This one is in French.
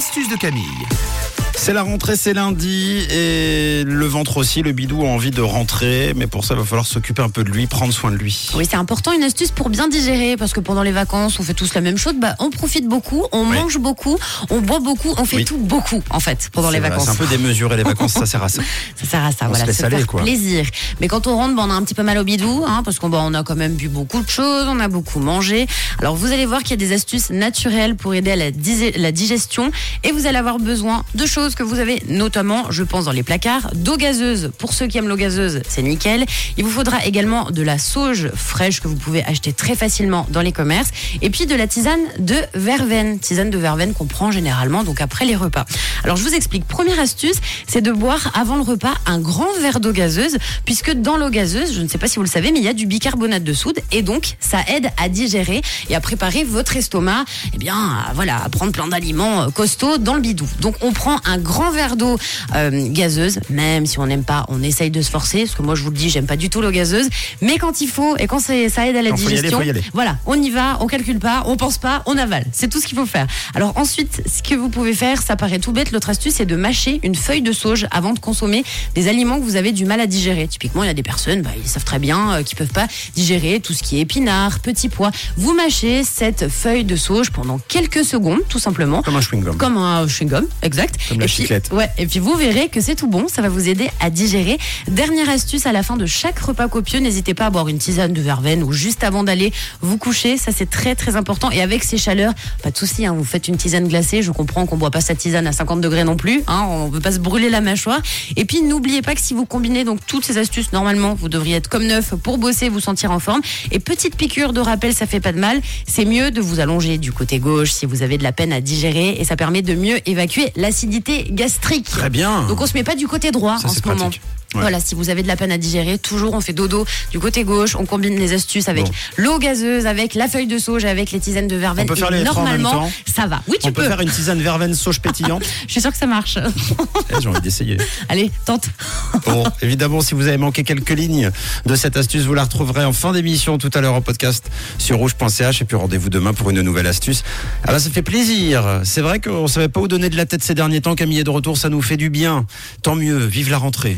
l'astuce de Camille. C'est la rentrée, c'est lundi et le ventre aussi, le bidou a envie de rentrer, mais pour ça, il va falloir s'occuper un peu de lui, prendre soin de lui. Oui, c'est important, une astuce pour bien digérer, parce que pendant les vacances, on fait tous la même chose. Bah, on profite beaucoup, on Oui. mange beaucoup, on boit beaucoup, on fait Oui. tout beaucoup, en fait, pendant les vacances. C'est un peu démesuré les vacances, ça sert à ça. Ça sert à ça, On voilà, se se aller, faire quoi. plaisir. Mais quand on rentre, bah, on a un petit peu mal au bidou, hein, parce qu'on bah, on a quand même bu beaucoup de choses, on a beaucoup mangé. Alors vous allez voir qu'il y a des astuces naturelles pour aider à la digestion, et vous allez avoir besoin de choses que vous avez notamment, je pense, dans les placards, d'eau gazeuse. Pour ceux qui aiment l'eau gazeuse, c'est nickel. Il vous faudra également de la sauge fraîche que vous pouvez acheter très facilement dans les commerces, et puis de la tisane de verveine, tisane de verveine qu'on prend généralement donc après les repas. Alors je vous explique. Première astuce, c'est de boire avant le repas un grand verre d'eau gazeuse, puisque dans l'eau gazeuse, je ne sais pas si vous le savez, mais il y a du bicarbonate de soude, et donc ça aide à digérer et à préparer votre estomac, eh bien voilà, à prendre plein d'aliments euh, costauds dans le bidou. Donc on prend grand verre d'eau euh, gazeuse, même si on n'aime pas, on essaye de se forcer, parce que moi je vous le dis, j'aime pas du tout l'eau gazeuse, mais quand il faut et quand ça aide à la Quand faut y aller, digestion, faut y aller. voilà, on y va, on calcule pas, on pense pas, on avale. C'est tout ce qu'il faut faire. Alors ensuite, ce que vous pouvez faire, ça paraît tout bête, l'autre astuce, c'est de mâcher une feuille de sauge avant de consommer des aliments que vous avez du mal à digérer. Typiquement, il y a des personnes, bah, ils savent très bien euh, qu'ils peuvent pas digérer tout ce qui est épinards, petits pois. Vous mâchez cette feuille de sauge pendant quelques secondes, tout simplement. Comme un chewing-gum. Comme un chewing-gum, exact. Comme la et puis, chiclette. Ouais, et puis vous verrez que c'est tout bon, ça va vous aider à digérer. Dernière astuce, à la fin de chaque repas copieux, n'hésitez pas à boire une tisane de verveine ou juste avant d'aller vous coucher, ça c'est très très important. Et avec ces chaleurs, pas de souci, hein, vous faites une tisane glacée, je comprends qu'on boit pas sa tisane à 50 degrés non plus, hein, on veut pas se brûler la mâchoire. Et puis n'oubliez pas que si vous combinez donc toutes ces astuces, normalement vous devriez être comme neuf pour bosser, vous sentir en forme. Et petite piqûre de rappel, ça fait pas de mal. C'est mieux de vous allonger du côté gauche si vous avez de la peine à digérer et ça permet de mieux évacuer l'acidité gastrique. Très bien. Donc on se met pas du côté droit Ça, en ce moment. Ouais. Voilà, si vous avez de la peine à digérer, toujours on fait dodo du côté gauche, on combine les astuces avec Bon. l'eau gazeuse, avec la feuille de sauge, avec les tisanes de verveine. On peut faire les trois en même normalement, temps? ça va. Oui, tu On peut peux. faire une tisane verveine sauge pétillante. Je suis sûre que ça marche. Eh, J'ai envie d'essayer. Allez, tente. Bon, évidemment, si vous avez manqué quelques lignes de cette astuce, vous la retrouverez en fin d'émission tout à l'heure en podcast sur rouge.ch et puis rendez-vous demain pour une nouvelle astuce. Ah bah, ça fait plaisir. C'est vrai qu'on savait pas où donner de la tête ces derniers temps. Camille est de retour, ça nous fait du bien. Tant mieux. Vive la rentrée.